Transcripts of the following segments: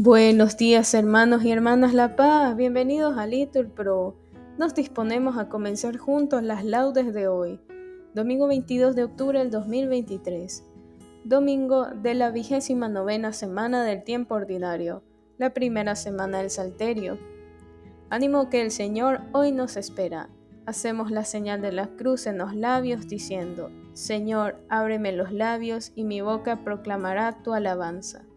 Buenos días hermanos y hermanas La Paz, bienvenidos a Little Pro. Nos disponemos a comenzar juntos las laudes de hoy, domingo 22 de octubre del 2023, domingo de la vigésima novena semana del tiempo ordinario, la primera semana del Salterio. Ánimo que el Señor hoy nos espera. Hacemos la señal de la cruz en los labios diciendo, Señor, ábreme los labios y mi boca proclamará tu alabanza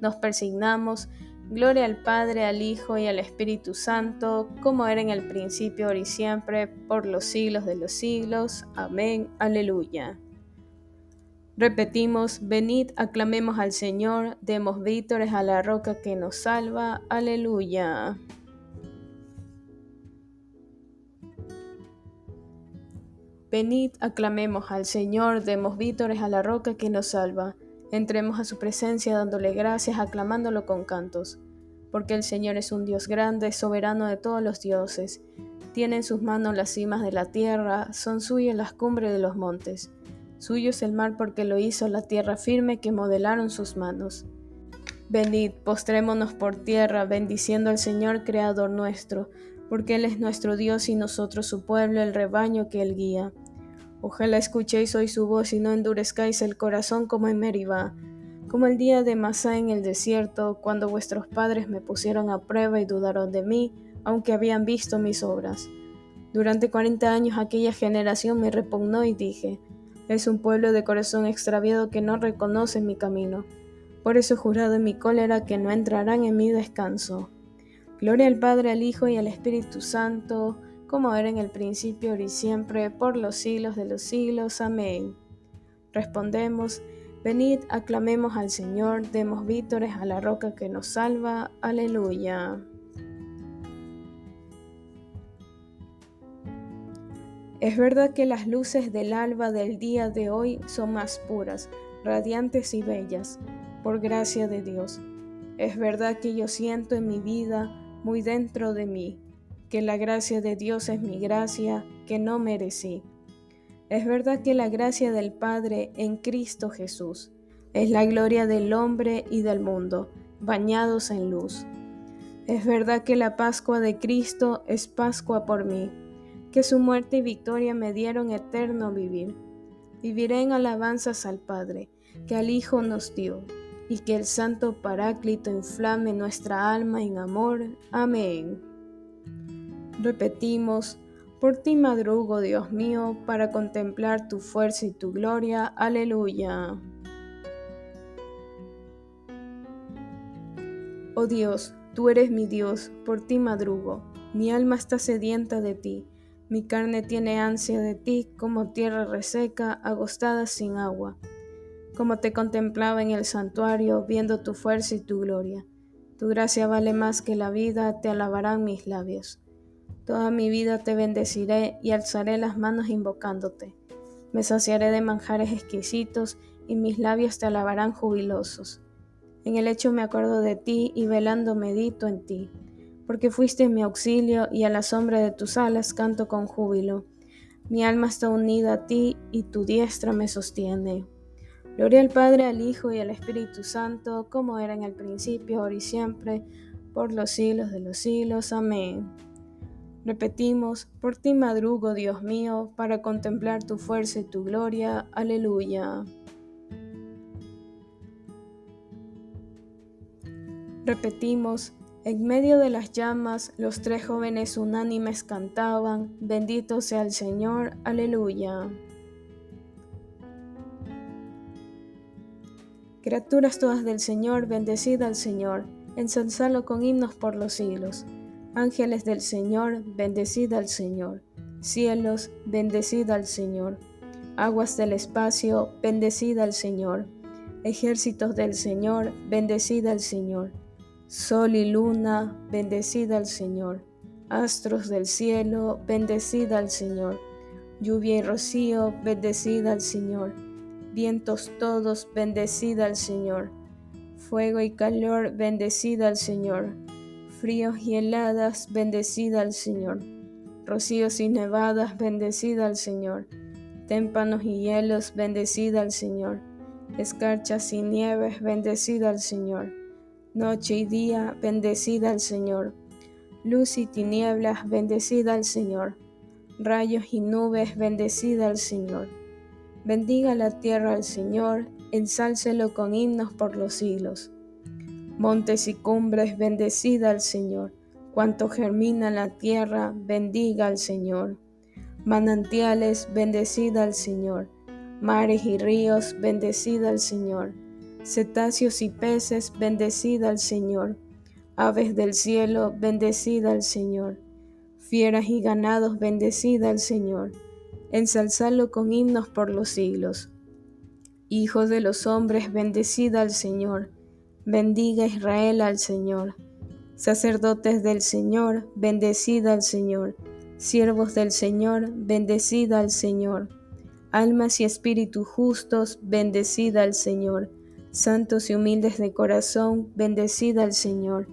nos persignamos. Gloria al Padre, al Hijo y al Espíritu Santo, como era en el principio, ahora y siempre, por los siglos de los siglos. Amén. Aleluya. Repetimos, venid, aclamemos al Señor, demos vítores a la roca que nos salva. Aleluya. Venid, aclamemos al Señor, demos vítores a la roca que nos salva. Entremos a su presencia dándole gracias, aclamándolo con cantos, porque el Señor es un Dios grande, soberano de todos los dioses. Tiene en sus manos las cimas de la tierra, son suyas las cumbres de los montes. Suyo es el mar porque lo hizo la tierra firme que modelaron sus manos. Venid, postrémonos por tierra, bendiciendo al Señor Creador nuestro, porque Él es nuestro Dios y nosotros su pueblo, el rebaño que Él guía. Ojalá escuchéis hoy su voz y no endurezcáis el corazón como en Meribá, como el día de Masá en el desierto, cuando vuestros padres me pusieron a prueba y dudaron de mí, aunque habían visto mis obras. Durante cuarenta años aquella generación me repugnó y dije, es un pueblo de corazón extraviado que no reconoce mi camino. Por eso jurado en mi cólera que no entrarán en mi descanso. Gloria al Padre, al Hijo y al Espíritu Santo, como era en el principio, ahora y siempre, por los siglos de los siglos. Amén. Respondemos, venid, aclamemos al Señor, demos vítores a la roca que nos salva. Aleluya. Es verdad que las luces del alba del día de hoy son más puras, radiantes y bellas, por gracia de Dios. Es verdad que yo siento en mi vida, muy dentro de mí, que la gracia de Dios es mi gracia que no merecí. Es verdad que la gracia del Padre en Cristo Jesús es la gloria del hombre y del mundo, bañados en luz. Es verdad que la Pascua de Cristo es Pascua por mí, que su muerte y victoria me dieron eterno vivir. Viviré en alabanzas al Padre, que al Hijo nos dio, y que el Santo Paráclito inflame nuestra alma en amor. Amén. Repetimos, por ti madrugo, Dios mío, para contemplar tu fuerza y tu gloria. Aleluya. Oh Dios, tú eres mi Dios, por ti madrugo. Mi alma está sedienta de ti, mi carne tiene ansia de ti, como tierra reseca, agostada sin agua. Como te contemplaba en el santuario, viendo tu fuerza y tu gloria. Tu gracia vale más que la vida, te alabarán mis labios. Toda mi vida te bendeciré y alzaré las manos invocándote. Me saciaré de manjares exquisitos y mis labios te alabarán jubilosos. En el hecho me acuerdo de ti y velando medito en ti, porque fuiste mi auxilio y a la sombra de tus alas canto con júbilo. Mi alma está unida a ti y tu diestra me sostiene. Gloria al Padre, al Hijo y al Espíritu Santo, como era en el principio, ahora y siempre, por los siglos de los siglos. Amén. Repetimos, por ti madrugo, Dios mío, para contemplar tu fuerza y tu gloria. Aleluya. Repetimos, en medio de las llamas, los tres jóvenes unánimes cantaban, bendito sea el Señor. Aleluya. Criaturas todas del Señor, bendecida al Señor, ensalzalo con himnos por los siglos. Ángeles del Señor, bendecida al Señor. Cielos, bendecida al Señor. Aguas del espacio, bendecida al Señor. Ejércitos del Señor, bendecida al Señor. Sol y luna, bendecida al Señor. Astros del cielo, bendecida al Señor. Lluvia y rocío, bendecida al Señor. Vientos todos, bendecida al Señor. Fuego y calor, bendecida al Señor fríos y heladas, bendecida al Señor. Rocíos y nevadas, bendecida al Señor. Témpanos y hielos, bendecida al Señor. Escarchas y nieves, bendecida al Señor. Noche y día, bendecida al Señor. Luz y tinieblas, bendecida al Señor. Rayos y nubes, bendecida al Señor. Bendiga la tierra al Señor, ensálcelo con himnos por los siglos. Montes y cumbres, bendecida al Señor. Cuanto germina la tierra, bendiga al Señor. Manantiales, bendecida al Señor. Mares y ríos, bendecida al Señor. Cetáceos y peces, bendecida al Señor. Aves del cielo, bendecida al Señor. Fieras y ganados, bendecida al Señor. Ensalzalo con himnos por los siglos. Hijos de los hombres, bendecida al Señor. Bendiga Israel al Señor. Sacerdotes del Señor, bendecida al Señor. Siervos del Señor, bendecida al Señor. Almas y espíritus justos, bendecida al Señor. Santos y humildes de corazón, bendecida al Señor.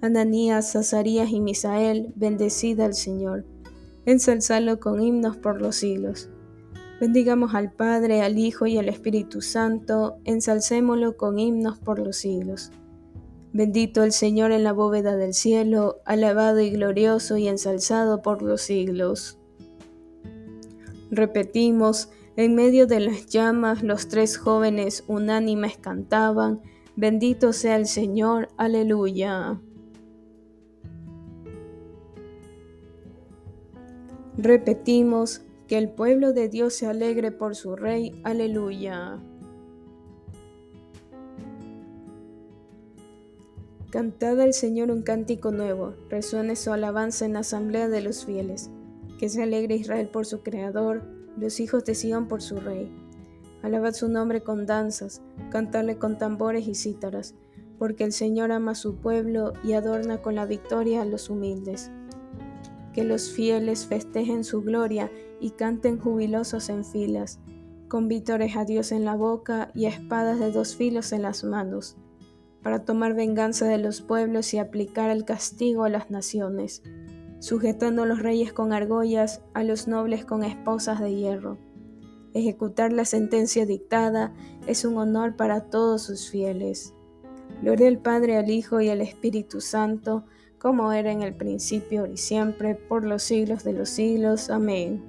Ananías, Azarías y Misael, bendecida al Señor. Ensalzalo con himnos por los siglos. Bendigamos al Padre, al Hijo y al Espíritu Santo, ensalcémoslo con himnos por los siglos. Bendito el Señor en la bóveda del cielo, alabado y glorioso y ensalzado por los siglos. Repetimos, en medio de las llamas los tres jóvenes unánimes cantaban, Bendito sea el Señor, aleluya. Repetimos, que el pueblo de Dios se alegre por su Rey, aleluya. Cantad al Señor un cántico nuevo, resuene su alabanza en la asamblea de los fieles. Que se alegre Israel por su Creador, los hijos de Sión por su Rey. Alabad su nombre con danzas, cantadle con tambores y cítaras, porque el Señor ama a su pueblo y adorna con la victoria a los humildes. Que los fieles festejen su gloria y canten jubilosos en filas, con vítores a Dios en la boca y espadas de dos filos en las manos para tomar venganza de los pueblos y aplicar el castigo a las naciones, sujetando a los reyes con argollas, a los nobles con esposas de hierro. Ejecutar la sentencia dictada es un honor para todos sus fieles. Gloria al Padre, al Hijo y al Espíritu Santo, como era en el principio y siempre, por los siglos de los siglos. Amén.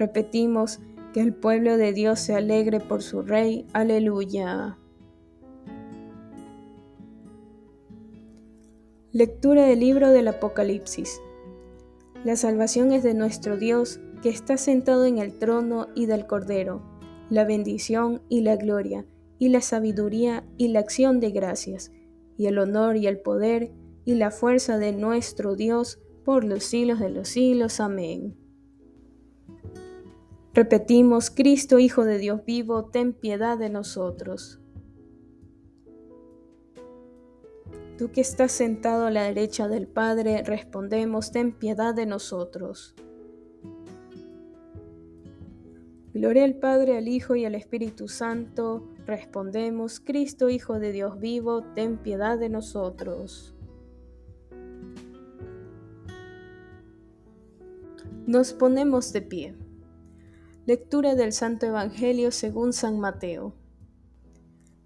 Repetimos, que el pueblo de Dios se alegre por su Rey. Aleluya. Lectura del libro del Apocalipsis. La salvación es de nuestro Dios, que está sentado en el trono y del Cordero, la bendición y la gloria, y la sabiduría y la acción de gracias, y el honor y el poder y la fuerza de nuestro Dios por los siglos de los siglos. Amén. Repetimos, Cristo, Hijo de Dios vivo, ten piedad de nosotros. Tú que estás sentado a la derecha del Padre, respondemos, ten piedad de nosotros. Gloria al Padre, al Hijo y al Espíritu Santo, respondemos, Cristo, Hijo de Dios vivo, ten piedad de nosotros. Nos ponemos de pie. Lectura del Santo Evangelio según San Mateo.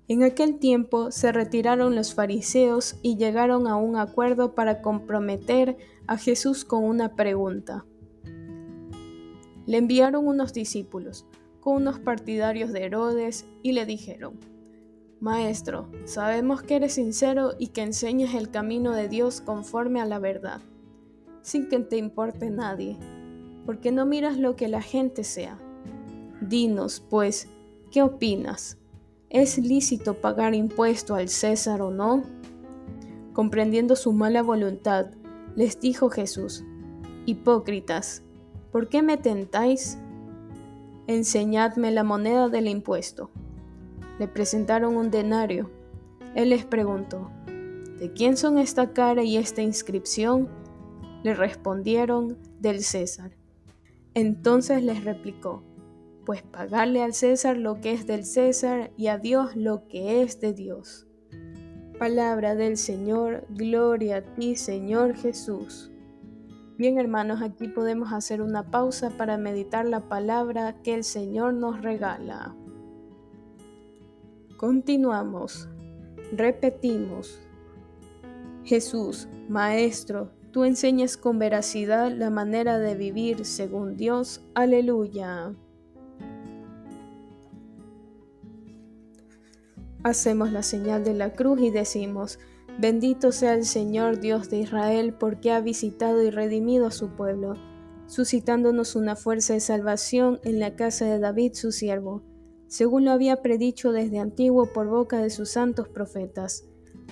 En aquel tiempo se retiraron los fariseos y llegaron a un acuerdo para comprometer a Jesús con una pregunta. Le enviaron unos discípulos con unos partidarios de Herodes y le dijeron, Maestro, sabemos que eres sincero y que enseñas el camino de Dios conforme a la verdad, sin que te importe nadie, porque no miras lo que la gente sea. Dinos, pues, ¿qué opinas? ¿Es lícito pagar impuesto al César o no? Comprendiendo su mala voluntad, les dijo Jesús, Hipócritas, ¿por qué me tentáis? Enseñadme la moneda del impuesto. Le presentaron un denario. Él les preguntó, ¿de quién son esta cara y esta inscripción? Le respondieron, del César. Entonces les replicó, pues pagarle al César lo que es del César y a Dios lo que es de Dios. Palabra del Señor, gloria a ti Señor Jesús. Bien hermanos, aquí podemos hacer una pausa para meditar la palabra que el Señor nos regala. Continuamos. Repetimos. Jesús, Maestro, tú enseñas con veracidad la manera de vivir según Dios. Aleluya. Hacemos la señal de la cruz y decimos, bendito sea el Señor Dios de Israel porque ha visitado y redimido a su pueblo, suscitándonos una fuerza de salvación en la casa de David su siervo, según lo había predicho desde antiguo por boca de sus santos profetas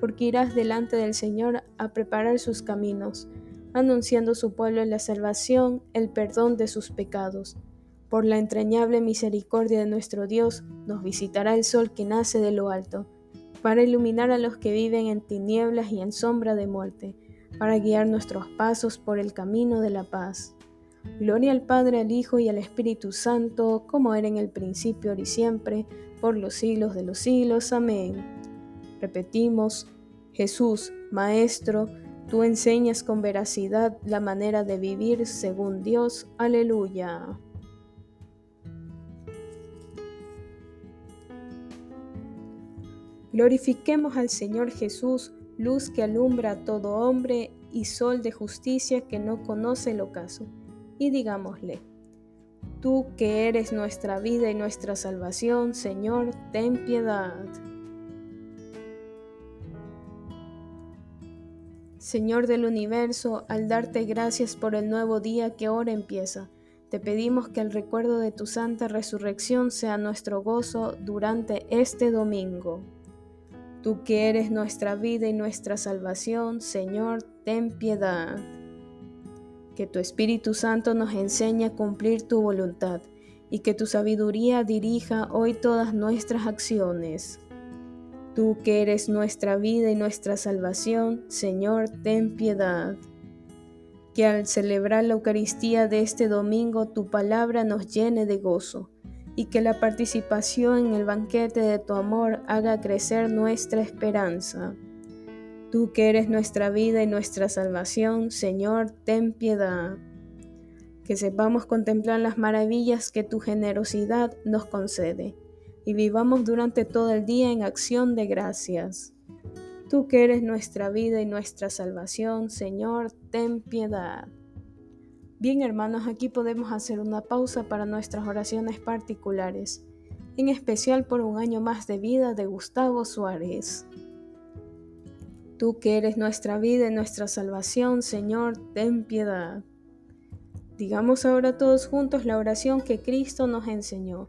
porque irás delante del Señor a preparar sus caminos, anunciando a su pueblo la salvación, el perdón de sus pecados. Por la entrañable misericordia de nuestro Dios, nos visitará el sol que nace de lo alto, para iluminar a los que viven en tinieblas y en sombra de muerte, para guiar nuestros pasos por el camino de la paz. Gloria al Padre, al Hijo y al Espíritu Santo, como era en el principio, ahora y siempre, por los siglos de los siglos. Amén. Repetimos, Jesús, Maestro, tú enseñas con veracidad la manera de vivir según Dios. Aleluya. Glorifiquemos al Señor Jesús, luz que alumbra a todo hombre y sol de justicia que no conoce el ocaso. Y digámosle, Tú que eres nuestra vida y nuestra salvación, Señor, ten piedad. Señor del universo, al darte gracias por el nuevo día que ahora empieza, te pedimos que el recuerdo de tu santa resurrección sea nuestro gozo durante este domingo. Tú que eres nuestra vida y nuestra salvación, Señor, ten piedad. Que tu Espíritu Santo nos enseñe a cumplir tu voluntad y que tu sabiduría dirija hoy todas nuestras acciones. Tú que eres nuestra vida y nuestra salvación, Señor, ten piedad. Que al celebrar la Eucaristía de este domingo tu palabra nos llene de gozo y que la participación en el banquete de tu amor haga crecer nuestra esperanza. Tú que eres nuestra vida y nuestra salvación, Señor, ten piedad. Que sepamos contemplar las maravillas que tu generosidad nos concede y vivamos durante todo el día en acción de gracias. Tú que eres nuestra vida y nuestra salvación, Señor, ten piedad. Bien hermanos, aquí podemos hacer una pausa para nuestras oraciones particulares, en especial por un año más de vida de Gustavo Suárez. Tú que eres nuestra vida y nuestra salvación, Señor, ten piedad. Digamos ahora todos juntos la oración que Cristo nos enseñó.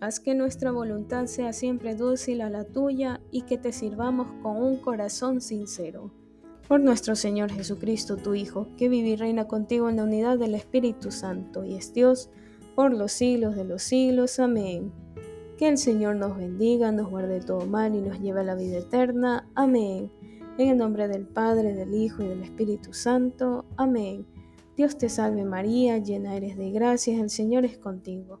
Haz que nuestra voluntad sea siempre dócil a la tuya y que te sirvamos con un corazón sincero. Por nuestro Señor Jesucristo, tu Hijo, que vive y reina contigo en la unidad del Espíritu Santo y es Dios por los siglos de los siglos. Amén. Que el Señor nos bendiga, nos guarde todo mal y nos lleve a la vida eterna. Amén. En el nombre del Padre, del Hijo y del Espíritu Santo. Amén. Dios te salve María, llena eres de gracias, el Señor es contigo.